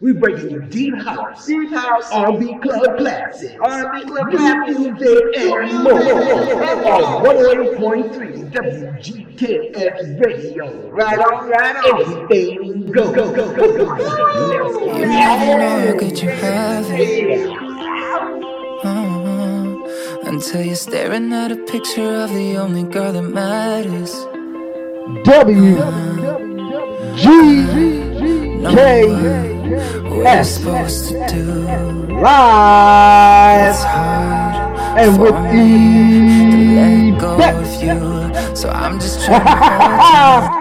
We breaking you deep house, Deep house. R&B club classics, R&B club classics. music and more on 108.3 WGKS Radio. Right on, right on. Everything go, go, go, go, go. Let's You go. never know how good you have it. Uh, until you're staring at a picture of the only girl that matters. W G No K what you're supposed to do. It's hard and for with me to let go of you. So I'm just trying to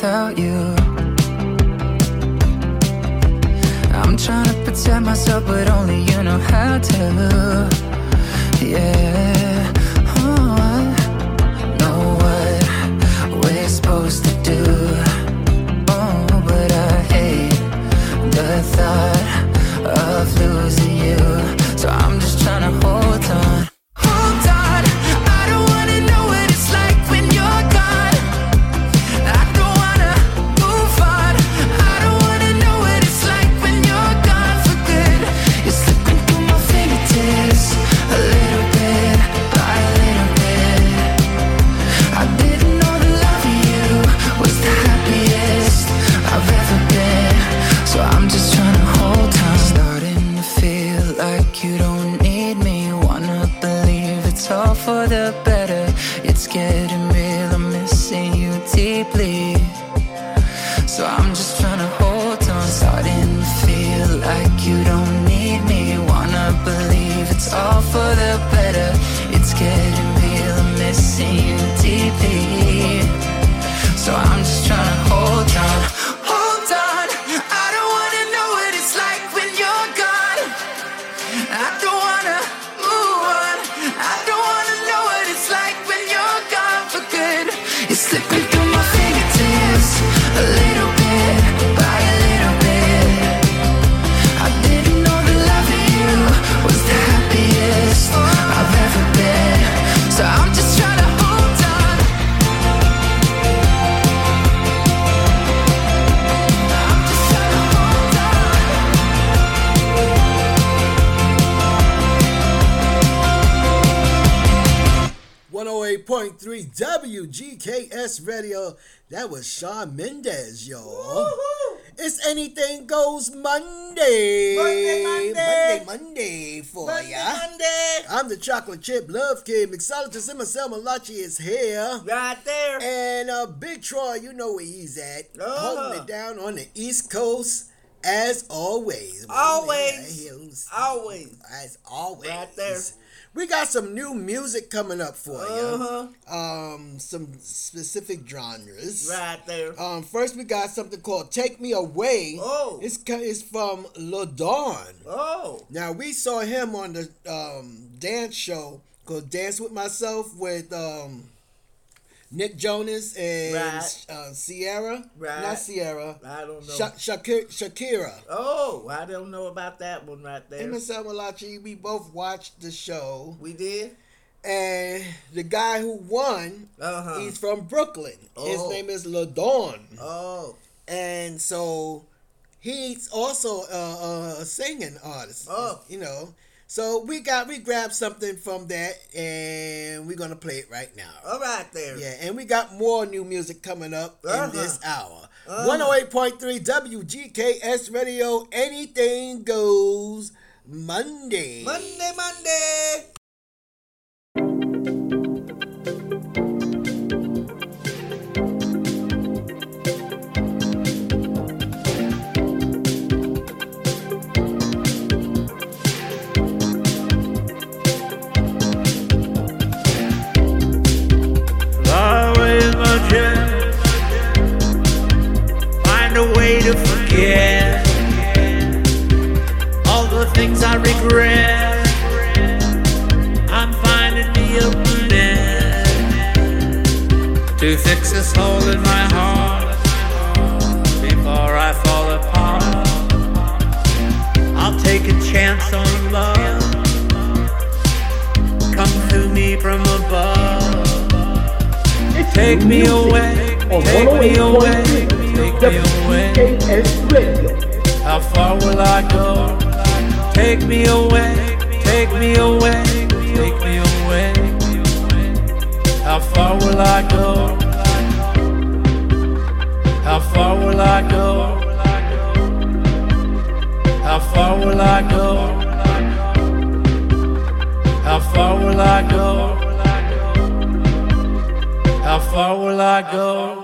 without you. I'm trying to protect myself, but only you know how to. Yeah. Oh, I know what we're supposed to do. Oh, but I hate the thought of losing you. So I'm just trying to you Radio. That was Shawn Mendes, y'all. It's Anything Goes Monday. Monday, Monday. Monday, Monday for Monday, ya. Monday. I'm the chocolate chip love kid. Mixologist Marcel Malachi is here. Right there. And uh, Big Troy, you know where he's at. Uh-huh. Holding it down on the East Coast as always. Always. Always. As always. Right there. We got some new music coming up for Uh-huh. you. Um, some specific genres. Right there. Um, first we got something called "Take Me Away." Oh. it's it's from Ladon. Oh. Now we saw him on the um, dance show called "Dance with Myself" with um, Nick Jonas and Right. uh, Sierra. Right. Not Sierra. I don't know. Sha- Shakira. Shakira. Oh, I don't know about that one right there. And Sam Malachi, we both watched the show, We did? and the guy who won, Uh-huh. he's from Brooklyn. His Oh. name is Ladon. Oh. and so he's also a, a singing artist. Oh. you know. So we got we grabbed something from that, and we're gonna play it right now. All right there. Yeah, and we got more new music coming up Uh-huh. in this hour. Uh-huh. 108.3 WGKS Radio, anything goes Monday. Monday, Monday. Fix this hole in my heart before I fall apart. I'll take a chance on love. Come to me from above. Take me away, take me away, take me away. How far will I go? Take me away, take me away, take me away. How far will I go? How far will I go? How far will I go? How far will I go? How far will I go?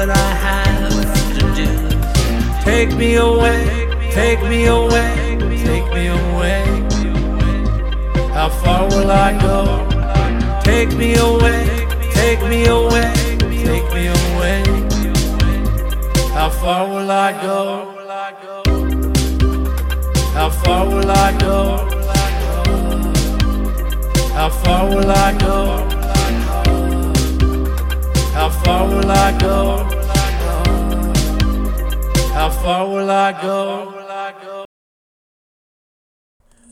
What I have to do. Take me away, take me away, take me away. How far will I go? Take me away, take me away, take me away. How far will I go? How far will I go? How far will I go? How far will I go? How far will I go?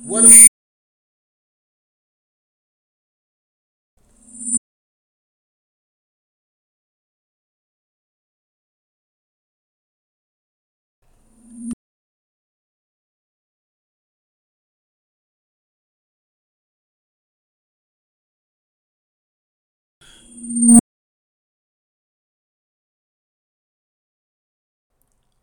What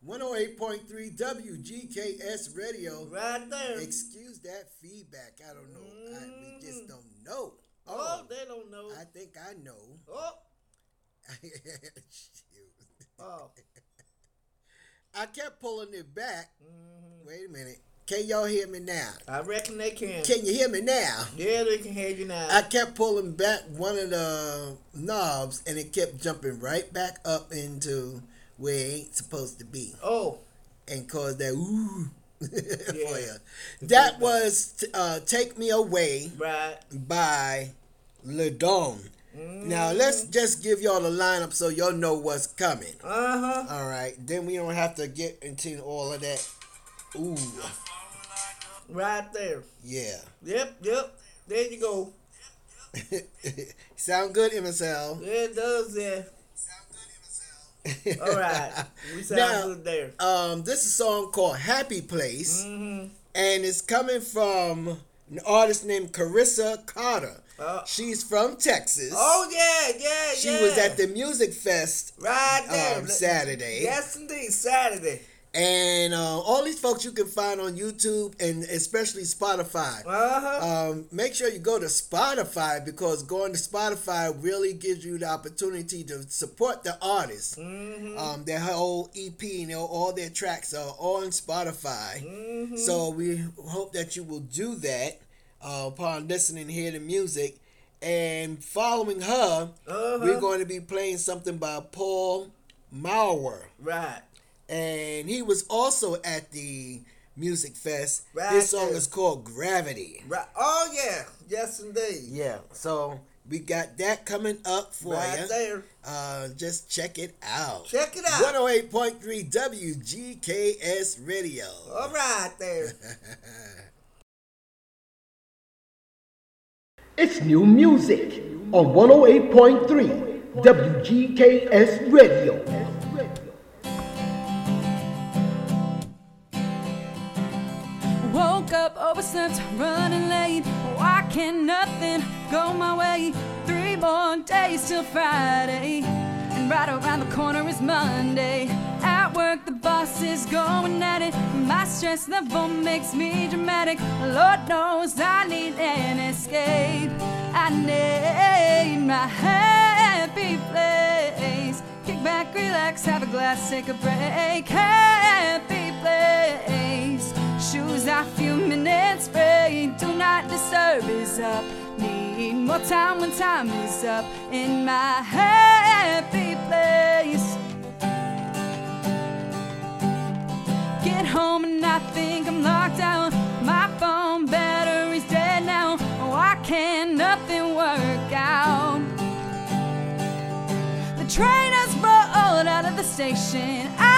a- One hundred eight point three WGKS Radio. Right there. Excuse that feedback. I don't know. I, we just don't know. Oh, they don't know. I think I know. Oh, Shoot. oh. I kept pulling it back. Mm-hmm. Wait a minute. Can y'all hear me now? I reckon they can. Can you hear me now? Yeah, they can hear you now. I kept pulling back one of the knobs and it kept jumping right back up into where it ain't supposed to be oh, and cause that ooh for Yeah. you. That was uh, Take Me Away right. by Ledon. Now let's just give y'all the lineup so y'all know what's coming. Uh huh. All right, then we don't have to get into all of that. Ooh, Right there. yeah. Yep, yep. There you go. Sound good, MSL? Yeah, it does. Yeah. All right. We sound Now- good there. Um, this is a song called Happy Place, Mm-hmm. and it's coming from an artist named Carissa Carter. Uh, She's from Texas. oh yeah, yeah, yeah. she yeah. was at the Music Fest right there um, Saturday. Yes, indeed, Saturday. And uh, all these folks you can find on YouTube and especially Spotify. Uh huh. Um, make sure you go to Spotify because going to Spotify really gives you the opportunity to support the artists. mm-hmm. Um, their whole EP and their- all their tracks are on Spotify. Mm-hmm. So we hope that you will do that uh, upon listening here to music. And following her, Uh-huh. we're going to be playing something by Paul Maurer. Right. And he was also at the Music Fest. Right This song is called Gravity. Right. Oh yeah. Yes, indeed. Yeah, so we got that coming up for right you. there. Uh, just check it out. Check it out. 108.3 WGKS Radio. All right there. It's new music on 108.3 WGKS Radio. Woke up, overslept, running late. Why can't nothing go my way? Three more days till Friday. And right around the corner is Monday. At work, the boss is going at it. My stress level makes me dramatic. Lord knows I need an escape. I need my happy place. Kick back, relax, have a glass, take a break. Happy place. Shoes off, few minutes break. Do not disturb is up. Need more time when time is up in my happy place. Get home and I think I'm locked out. My phone battery's dead now. Oh, I can't nothing work out. The train has rolled out of the station. I,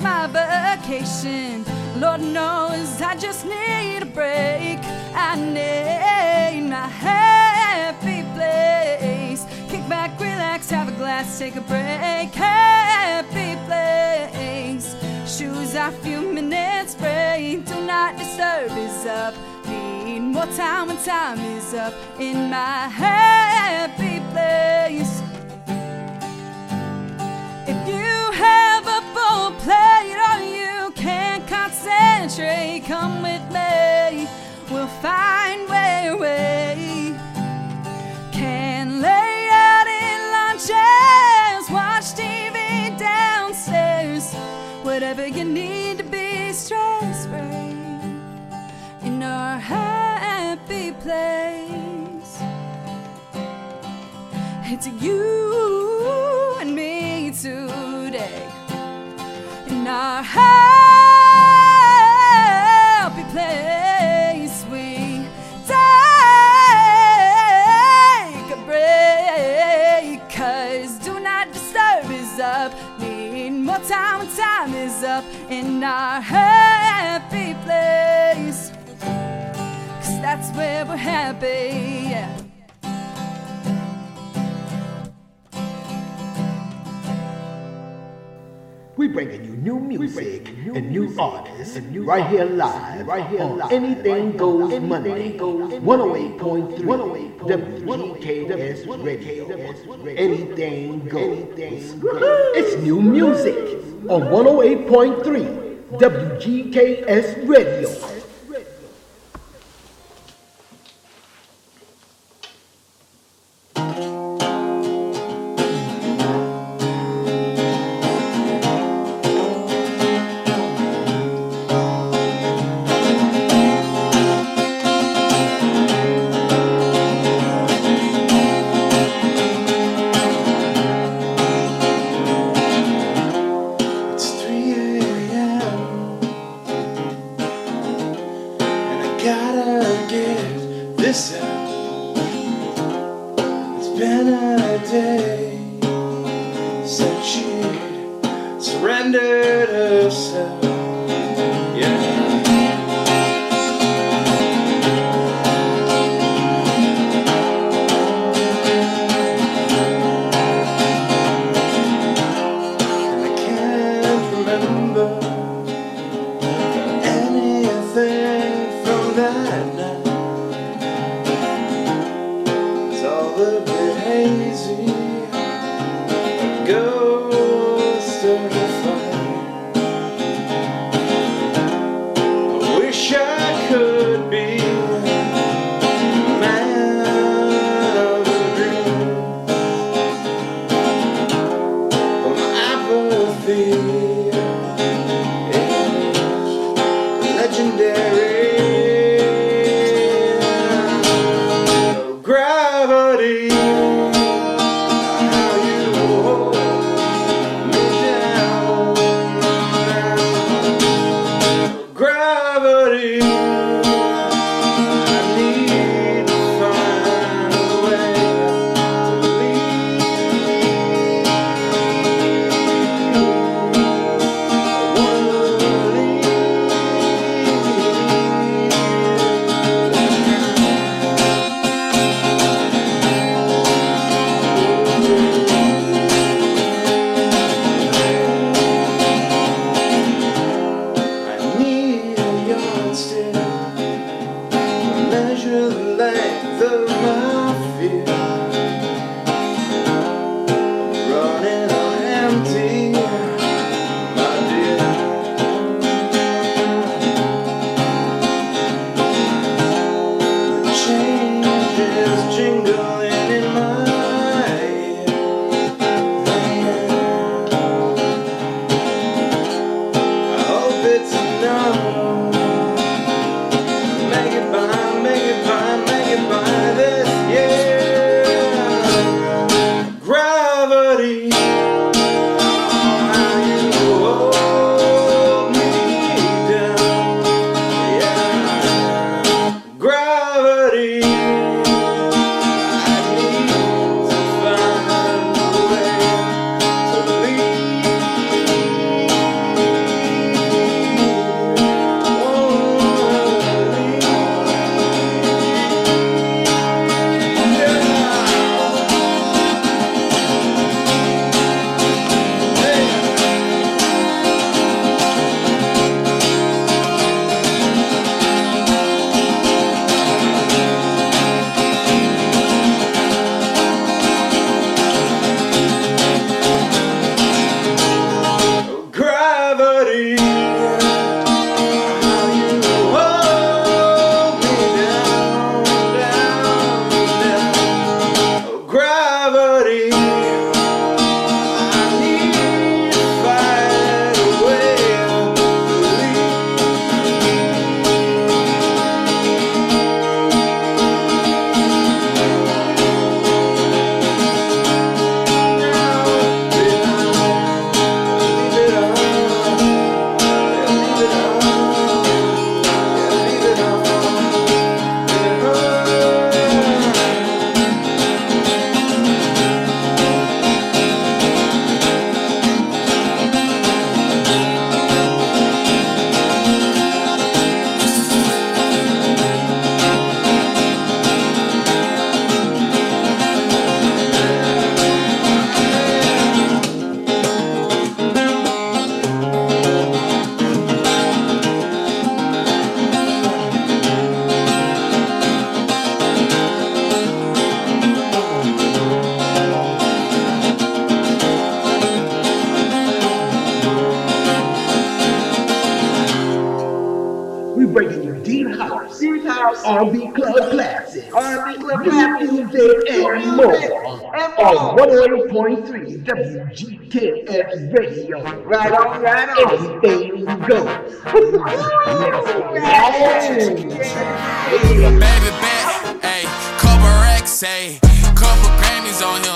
My vacation. Lord knows I just need a break. I need my happy place. Kick back, relax, have a glass, take a break. Happy place. Shoes off, few minutes break. Do not disturb is up. Need more time when time is up in my happy place. Can't come with me. We'll find where we can lay out in lunches, watch TV downstairs, whatever you need to be stress free in our happy place. It's you and me today in our happy time when time is up in our happy place. Cause that's where we're happy, yeah. We bringing you new music and new artists right here live, right here on Anything Goes anything Monday, 108.3 WGKS Radio. Anything goes. It's new music on 108.3 WGKS Radio. 108.3 WGKS Radio. Right on, right on. Anything goes. Baby bet, ayy, couple racks, ayy, couple Grammys on him,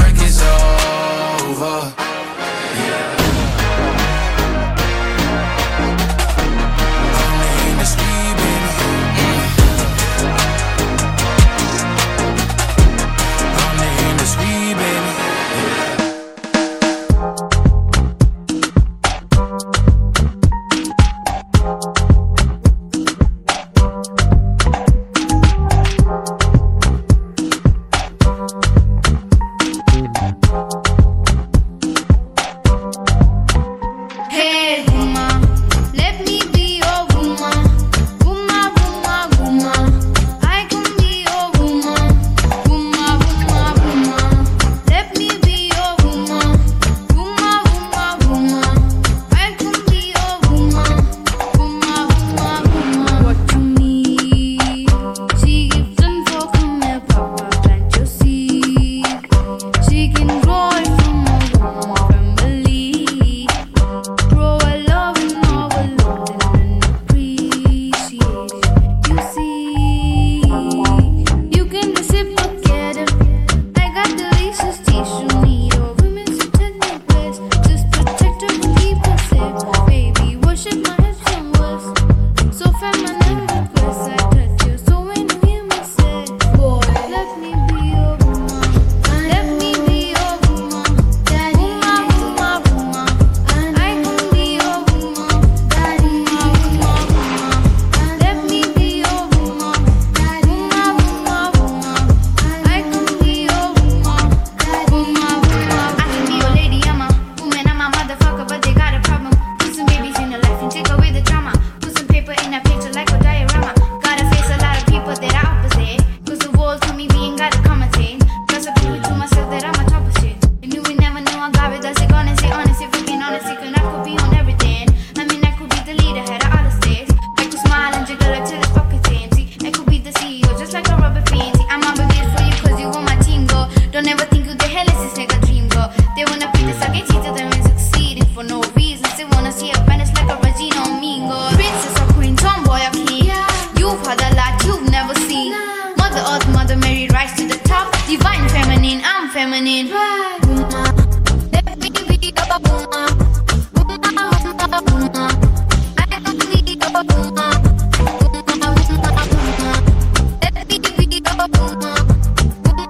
Boomer,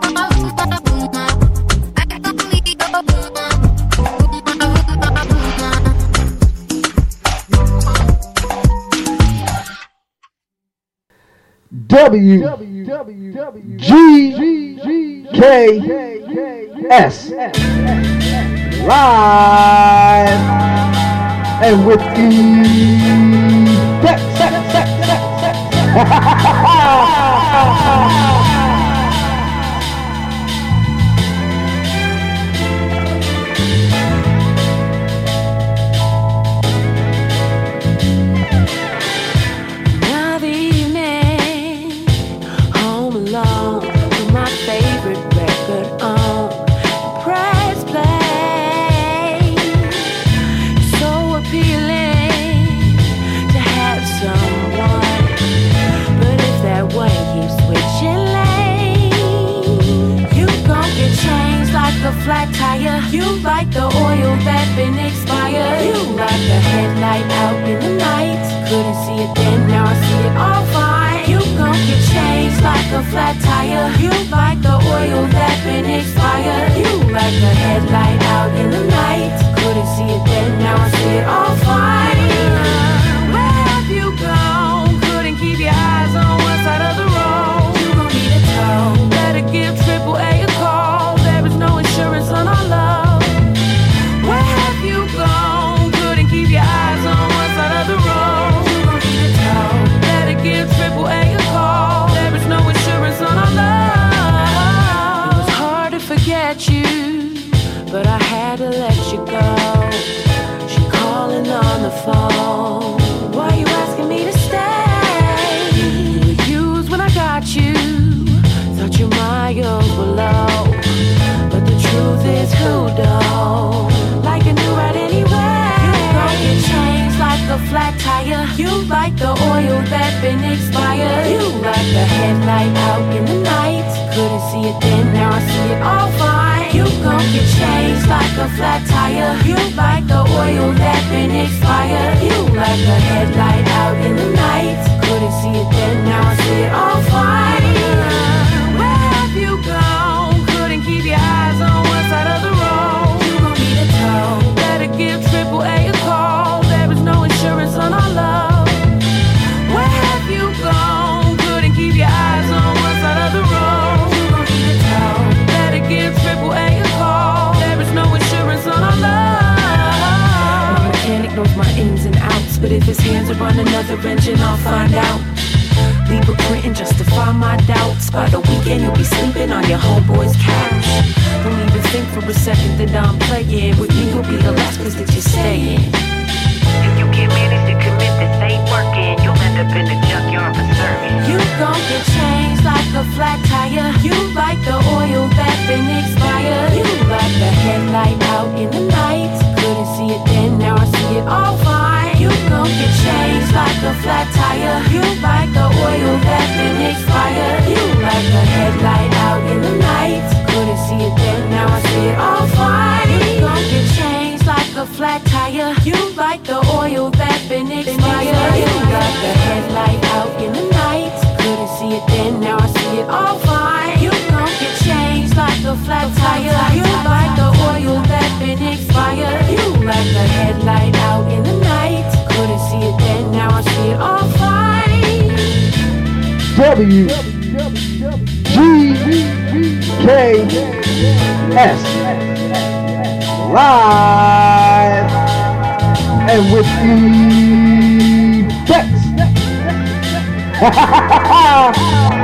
boomer, boomer. I don't need a boomer. Boomer, boomer, boomer. W G K S. Live and with the headlight out in the night. Couldn't see it then, now I see it all fine. You gon' get changed like a flat tire. You like the oil that been expired. You like the headlight out in the night. Couldn't see it then, now I see it all fine. Oil that been expired. You like the headlight out in the night. Couldn't see it then, now I see it all fine. You gon' get changed like a flat tire. You like the oil that been expired. You like the headlight out in the night. Couldn't see it then, now I see it all fine. But if his hands are on another engine, I'll find out. Leave a print and justify my doubts. By the weekend, you'll be sleeping on your homeboy's couch. Don't even think for a second that I'm playing. With me, you'll be the last place that you're staying. If you can't manage to commit, this ain't working. You'll end up in the junkyard for serving. You gon' get changed like a flat tire. You like the oil that been expired. You like the headlight out in the night. Couldn't see it then, now I see it all fine. You gon' get changed like a flat tire. You like the oil that's been expired. You like the headlight out in the night. Couldn't see it then, now I see it all fine. You gon' get changed like a flat tire. You like the oil that's been expired. You like the headlight out in the night. Couldn't see it then, now I see it all fine. A flat tire. You like the oil that been expired. You like the headlight out in the night. Couldn't see it then, now I see it all fine. W G K S live and with the this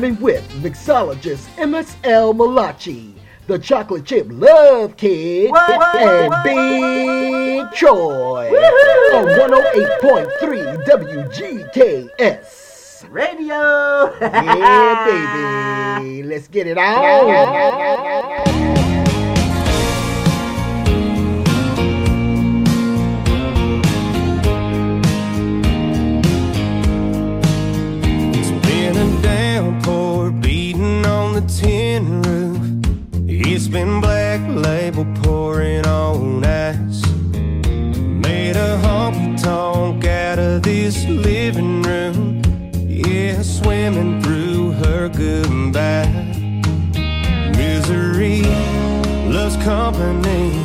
With mixologist MSL Malachi, the chocolate chip love kid, and Big Troy on 108.3 WGKS. Radio! yeah, baby. Let's get it on. company.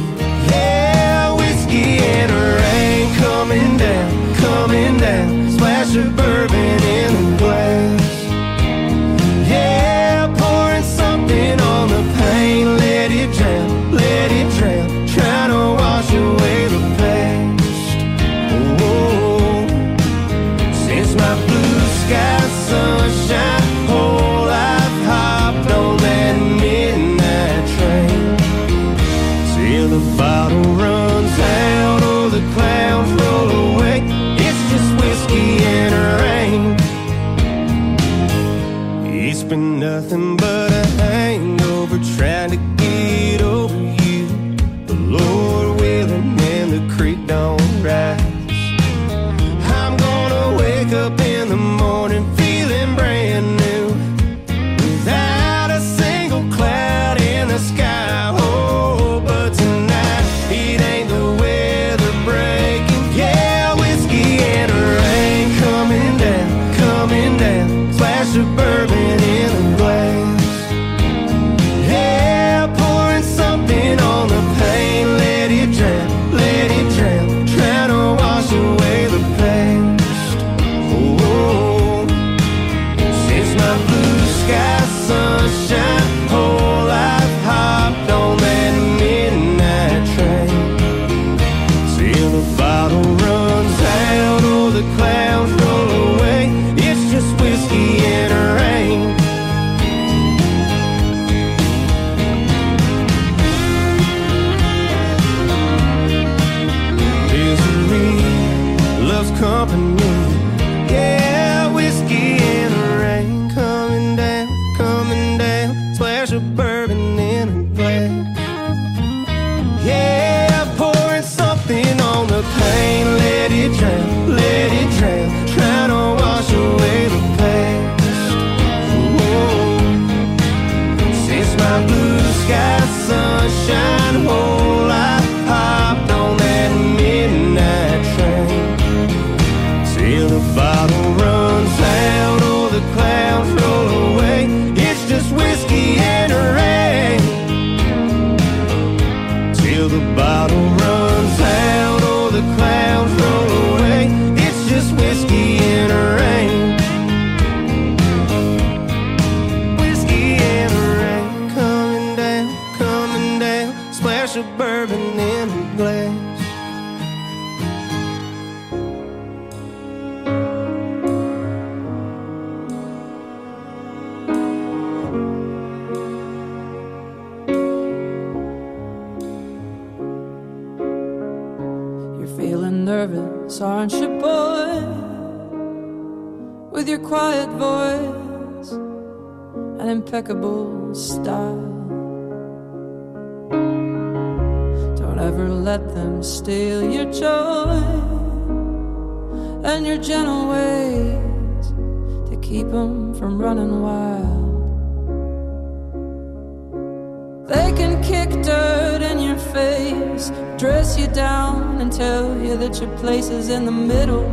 They can kick dirt in your face, dress you down and tell you that your place is in the middle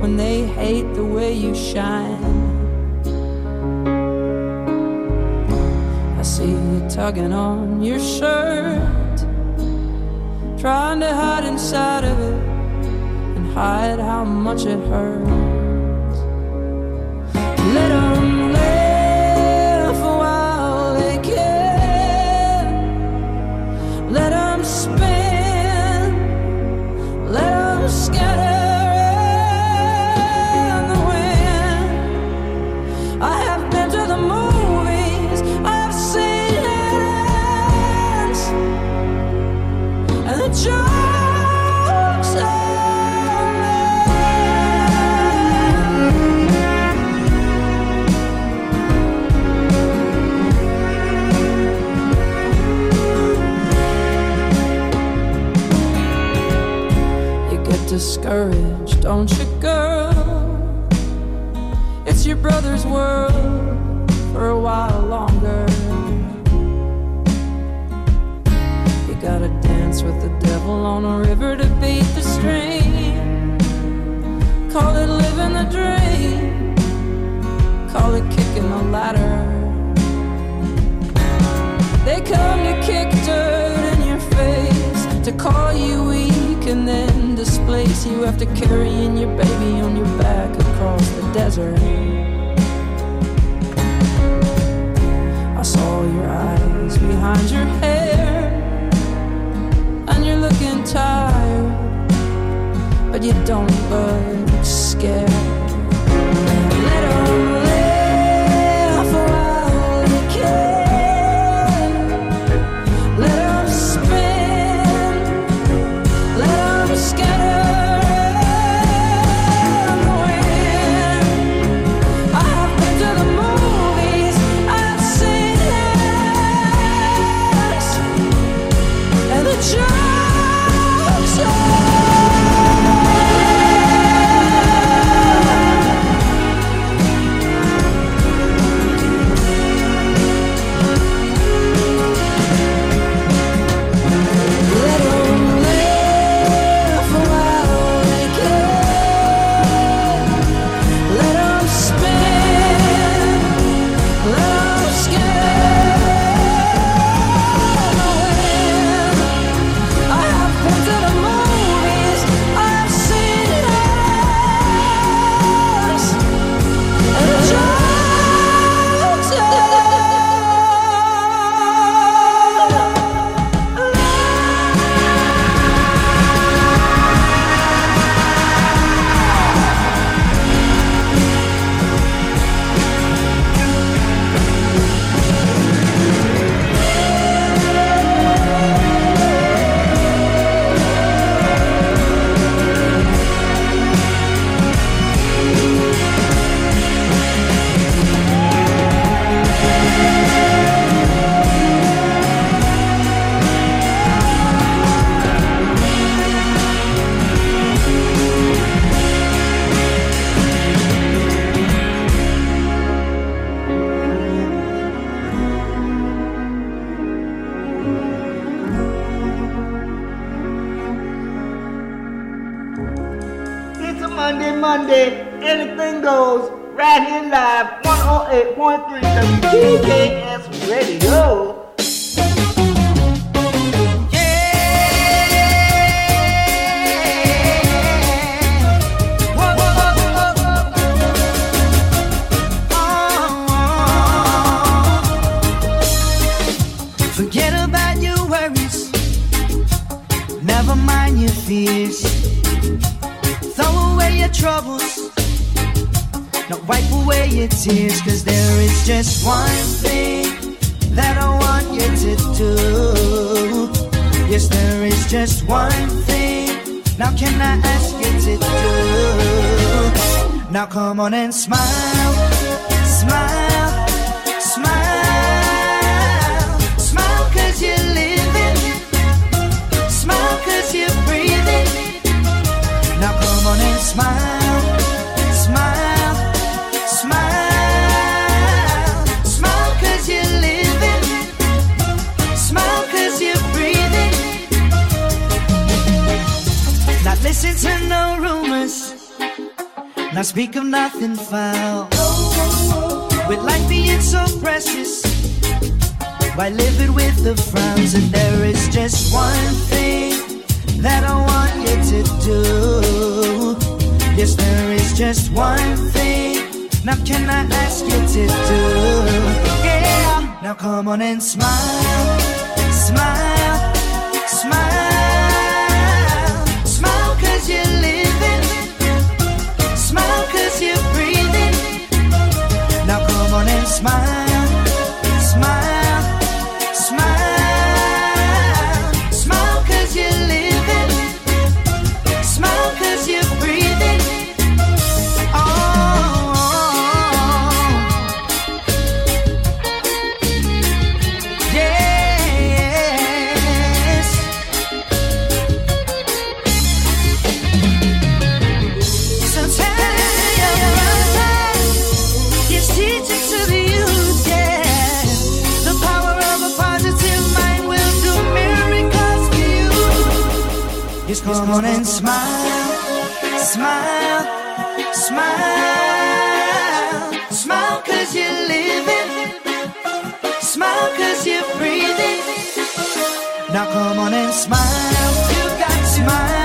when they hate the way you shine. I see you tugging on your shirt, trying to hide inside of it and hide how much it hurts. Let on a river to beat the stream. Call it living the dream. Call it kicking the ladder. They come to kick dirt in your face, to call you weak and then displace you after carrying your baby on your back across the desert. I saw your eyes behind your hair, tired, but you don't look scared. Fears. Throw away your troubles. Now wipe away your tears. Cause there is just one thing that I want you to do. Yes, there is just one thing. Now, can I ask you to do? Now, come on and smile. Smile. Smile. Smile cause you're living. Smile cause you're breathing. Now come on and smile. Smile. Smile. Smile cause you're living. Smile cause you're breathing. Not listen to no rumors. Not speak of nothing foul. With life being so precious. Why live it with the frowns? And there is just one thing that I want you to do. Yes, there is just one thing. Now, can I ask you to do? Yeah. Now, come on and smile. Smile. Smile. Smile cause you're living. Smile cause you're breathing. Now, come on and smile. on and smile, smile, smile, smile cause you're living, smile cause you're breathing. Now come on and smile, you got to smile.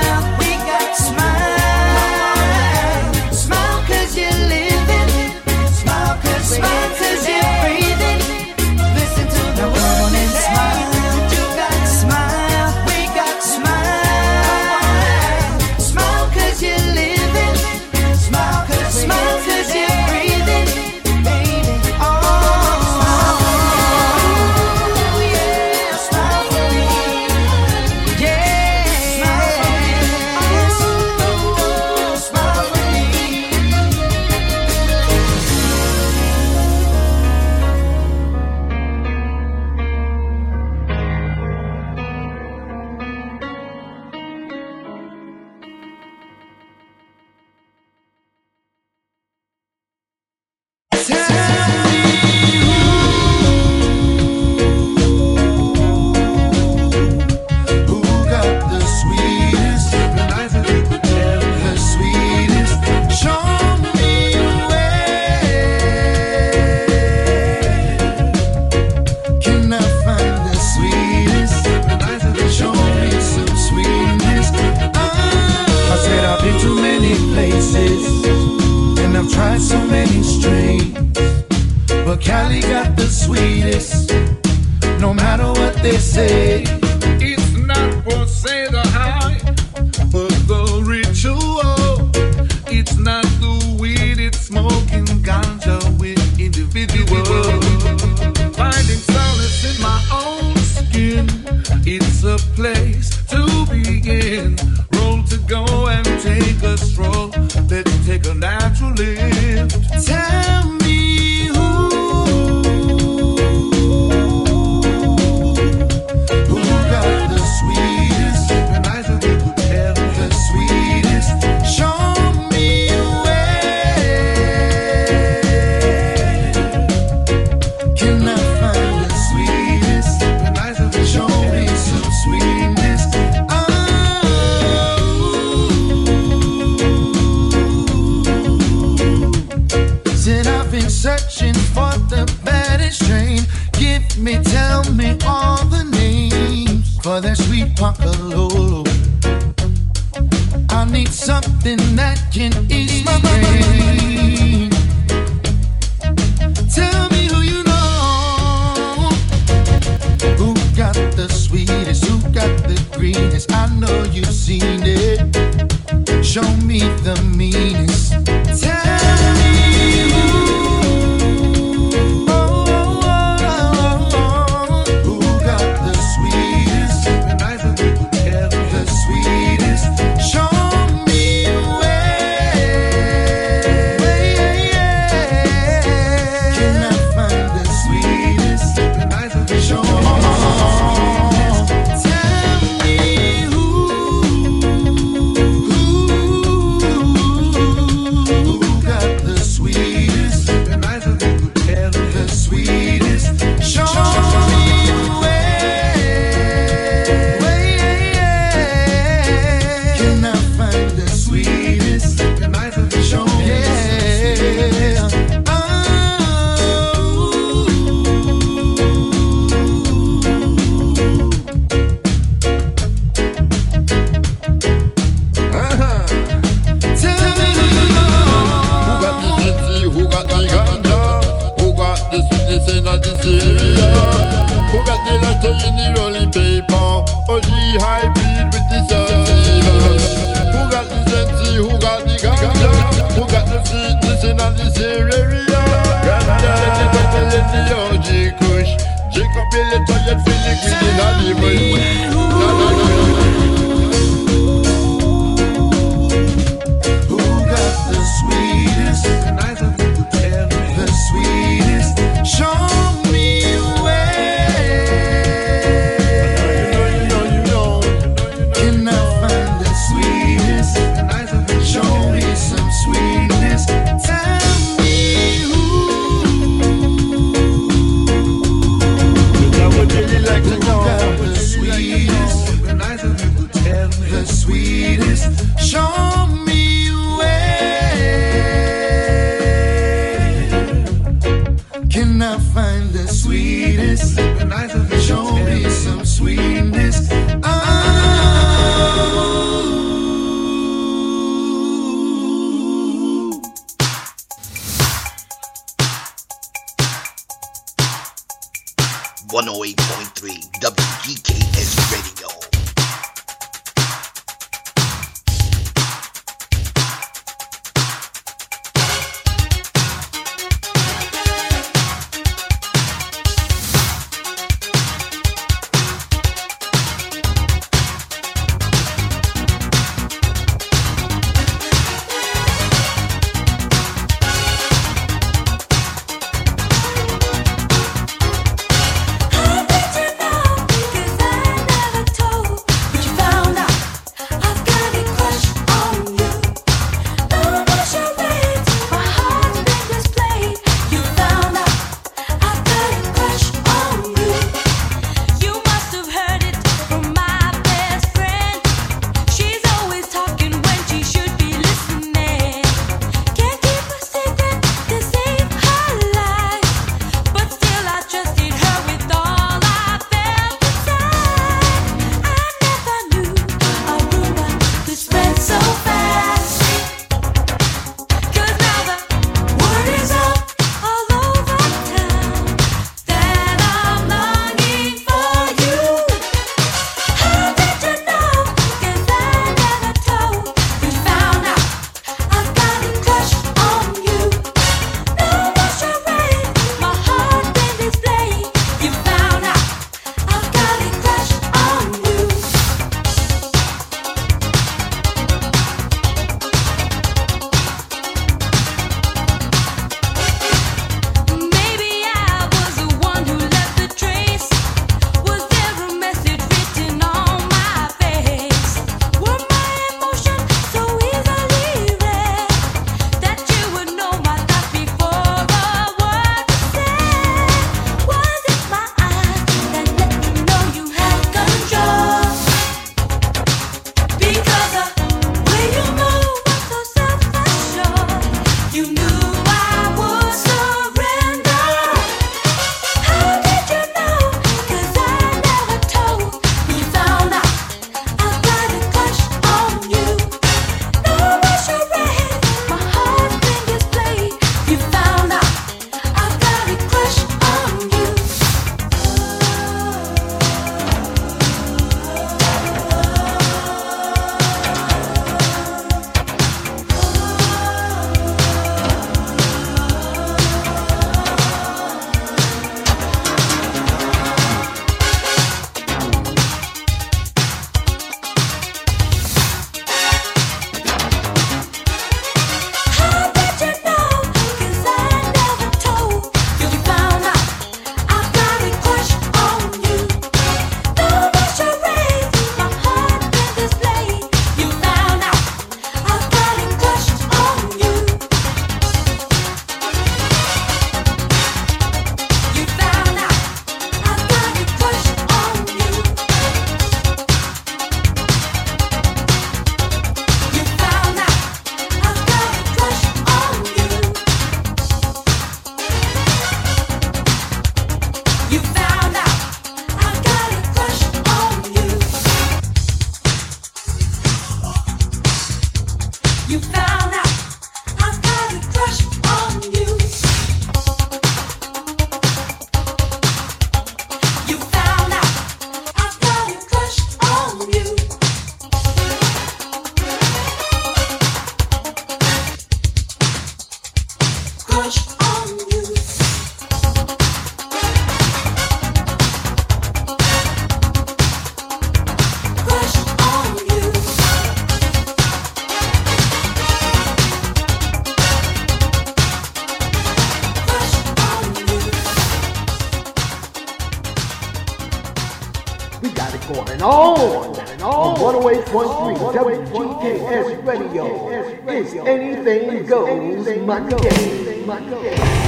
Anything goes Monday. Monday.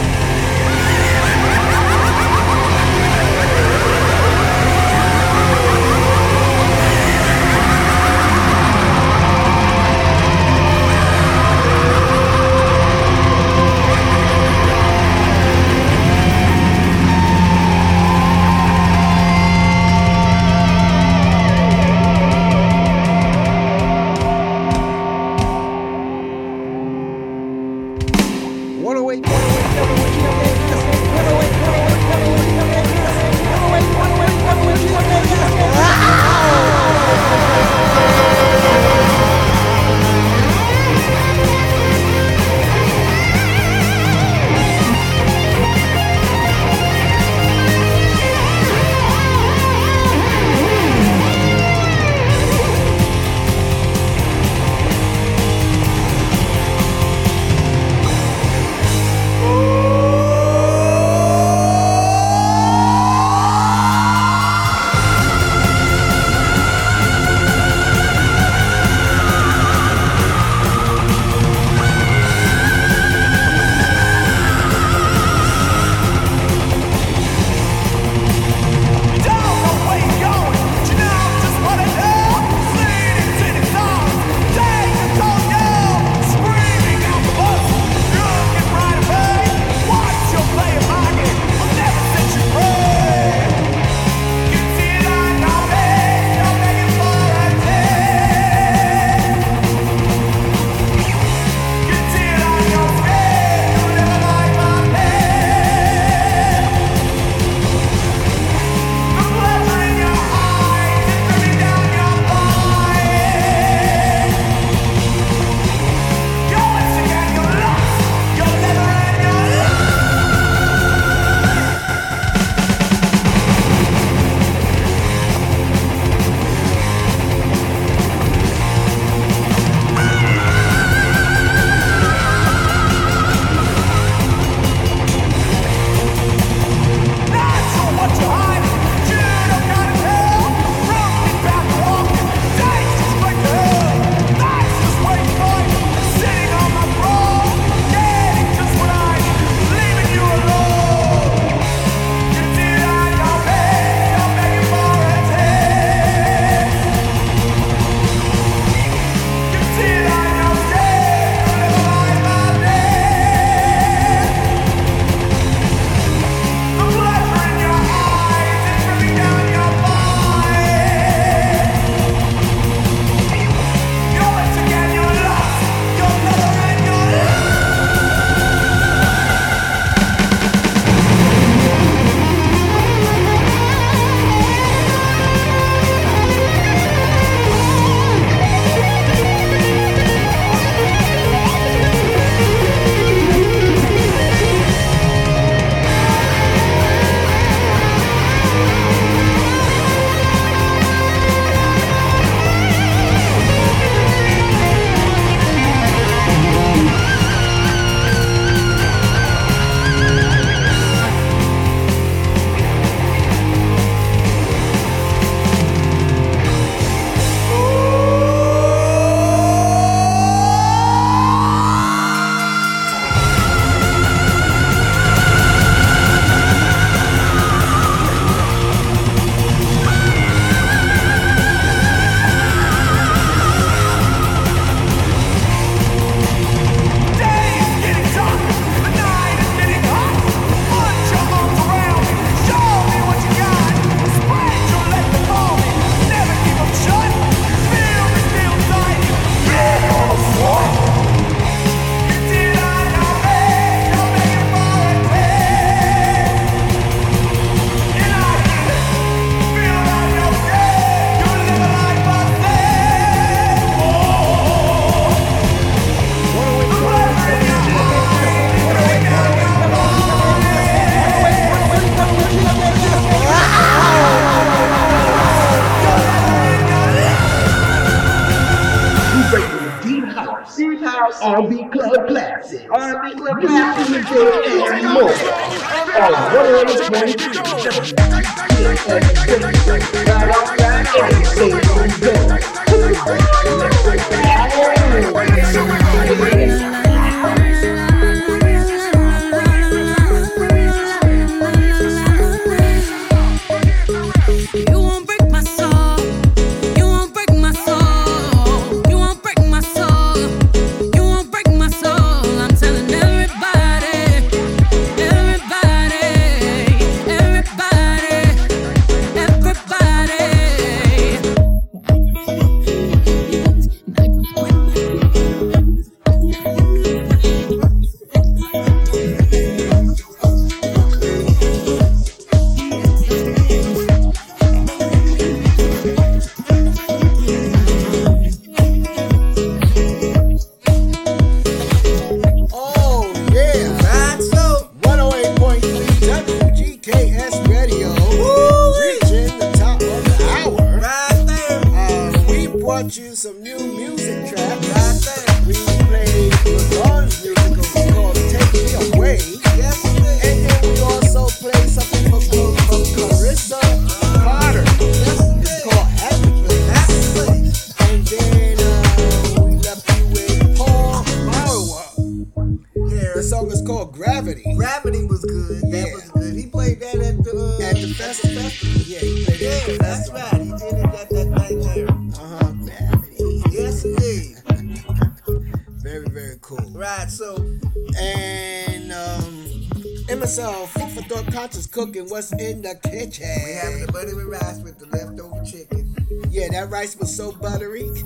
So buttery.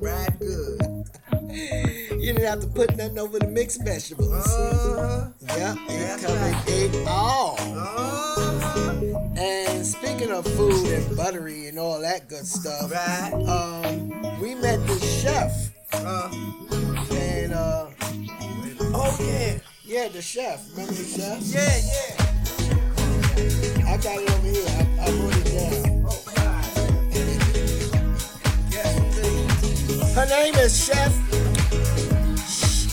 Right. Good. You didn't have to put nothing over the mixed vegetables. Uh-huh. Her name is Chef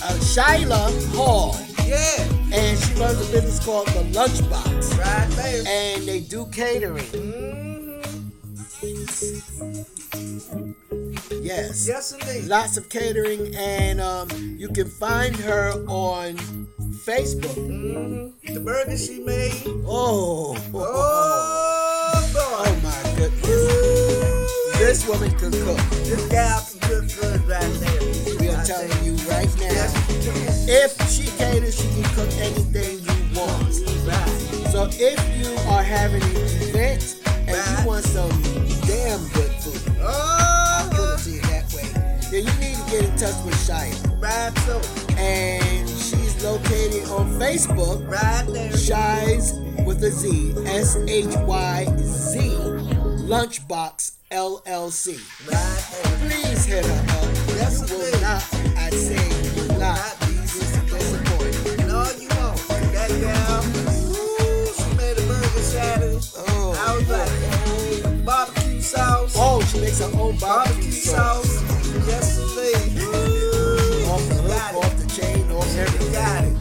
uh, Shyla Hall. Yeah. And she runs a business called The Lunchbox. Right there. And they do catering. Mm-hmm. Yes. Yes, indeed. Lots of catering, and um, you can find her on Facebook. Mm-hmm. The burger she made. Oh, Oh, oh my goodness. This woman can cook. This gal We are telling you right now. If she caters, she can cook anything you want. So if you are having an event and you want some damn good food, I'll put Oh, it to you that way, then you need to get in touch with Shia. right so. And she's located on Facebook, Right there. Shies with a Z, S H Y Z, Lunchbox LLC. Right. Please hit her up. Yes, you will not, I say, you will not be disappointed. No, you won't. That gal, ooh, she made a burger. Oh, I was like, oh, barbecue sauce. oh, she makes her own barbecue barbecue sauce. sauce. Yes, indeed. Ooh, Off the hook, off the chain, off everything. got it.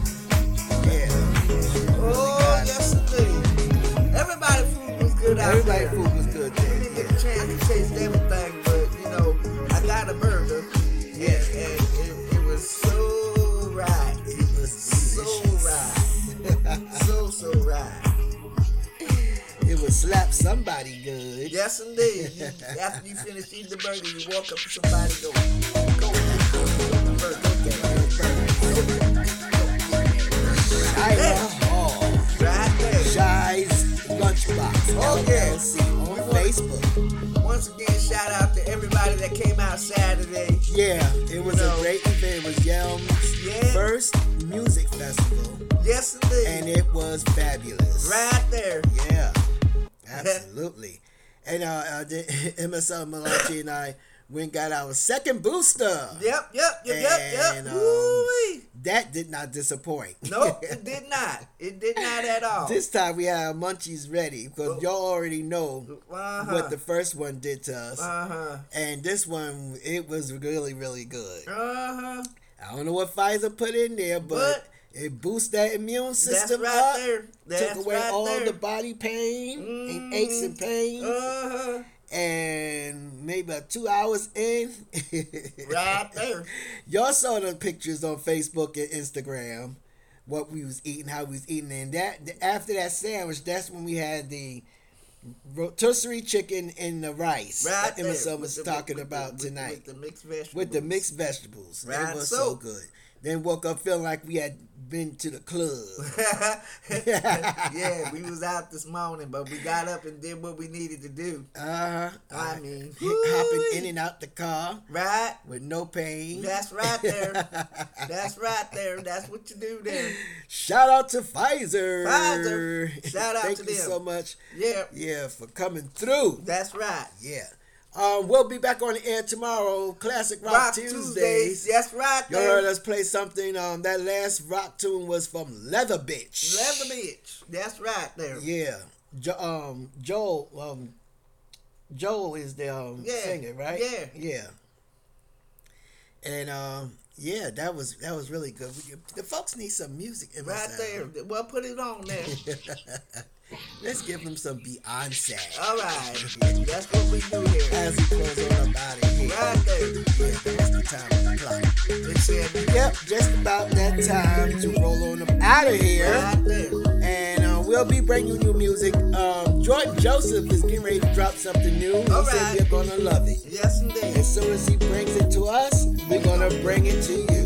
Yeah. Oh, yes, indeed. Everybody food was good out Everybody there. food slap somebody good. Yes, indeed. You, after you finish eating the burger, you walk up to somebody, go, go. Shy's Lunchbox. Oh. LLC on Facebook. Once again, shout out to everybody that came out Saturday. Yeah, it was No. a great event. It was Yelm's Yeah. first music festival, Yes, indeed. and it was fabulous. right there. Yeah, absolutely. and uh, uh MSL Malachi and I went got our second booster. Yep, yep, yep, yep, And, yep. um, Woo-wee. That did not disappoint. Nope, it did not. It did not at all. This time we had munchies ready because y'all already know Uh-huh. what the first one did to us. Uh-huh. And this one, it was really, really good. Uh-huh. I don't know what Pfizer put in there, but, it boosts that immune system right up. there. That's took away right all there. the body pain and aches and pains. Uh-huh. And maybe about two hours in, Right there. Y'all saw the pictures on Facebook and Instagram, what we was eating, how we was eating, and that after that sandwich, that's when we had the rotisserie chicken and the rice Right that Emerson was the- talking with about with tonight. with the mixed vegetables. With the mixed vegetables. Right, it was so- so good. Then woke up feeling like we had been to the club. yeah, we was out this morning, but we got up and did what we needed to do. Uh-huh. I mean, hopping in and out the car. Right. With no pain. That's right there. That's right there. That's what you do there. Shout out to Pfizer. Pfizer. Shout out Thank to them. Thank you so much. Yeah. Yeah, for coming through. That's right. Yeah. Um, we'll be back on the air tomorrow. Classic Rock, Rock Tuesdays. Tuesdays. That's right there. heard us play something. Um, that last rock tune was from Leather Bitch. Leather bitch. That's right there. Yeah. Jo- um, Joel. Um, Joel is the um, Yeah. singer, right? Yeah. Yeah. And um, yeah, that was that was really good. We, the folks need some music in Right there. Well, put it on there. Let's give them some Beyonce. All right. That's what we do here. As we close on up out of here. Right there. Yeah, that's the time on the clock. Said, Yep, just about that time to roll on up out of here. Right there. And uh, we'll be bringing you music. Um, Jordan Joseph is getting ready to drop something new. He All said right. you're gonna love it. Yes, indeed. As soon as he brings it to us, we're gonna bring it to you.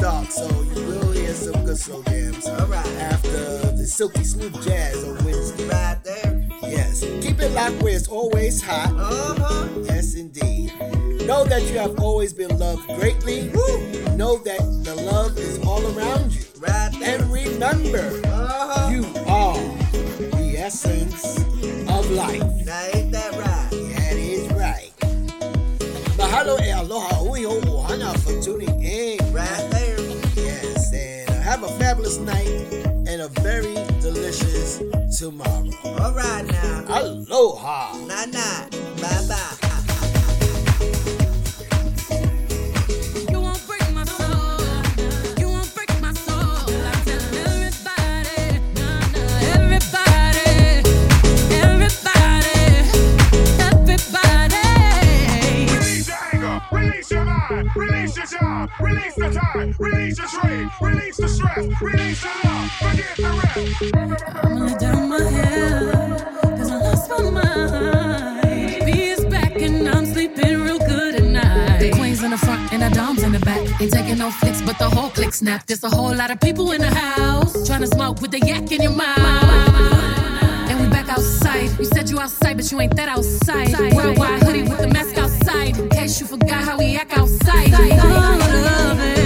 Dark, so you will hear some good slow jams. All right. After the silky smooth jazz on Wednesday. Right there. Yes. Keep it locked where it's always hot. Uh-huh. Yes, indeed. Know that you have always been loved greatly. Woo. Know that the love is all around you. Right there. And remember, Uh-huh. you are the essence of life. Now, ain't that right? That is right. Mahalo e aloha ui o ohana for tuning in. Right fabulous night and a very delicious tomorrow. All right now. Aloha. Night night. Bye bye. Release the time, release your trade, release the stress, release the love, forget the rest. I'ma lay down my head, 'cause I lost my mind. B is back and I'm sleeping real good at night. The queens in the front and the doms in the back. Ain't taking no flicks, but the whole click snap. There's a whole lot of people in the house trying to smoke with the yak in your mouth. And we back outside. You said you outside, but you ain't that outside. Worldwide hoodie with the mask outside. You forgot how we act outside.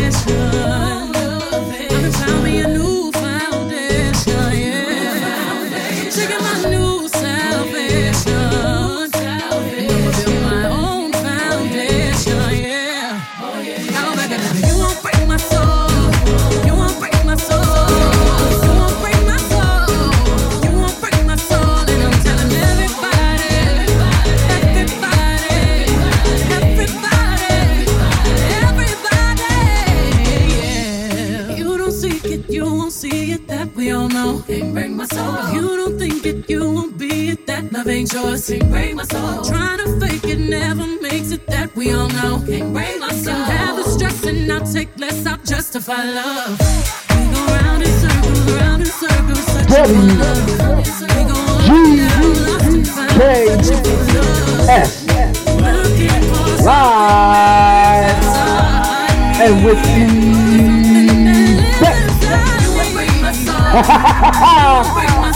Soul. If you don't think it, you won't be it. That love ain't yours. Can't break my soul. Trying to fake it never makes it. That we all know. Can't break my soul. Can have the stress and I'll take less. I'll justify love. We go round in circles, round in circles, searching for love. We go down, lost and found, searching 哈哈哈哈哈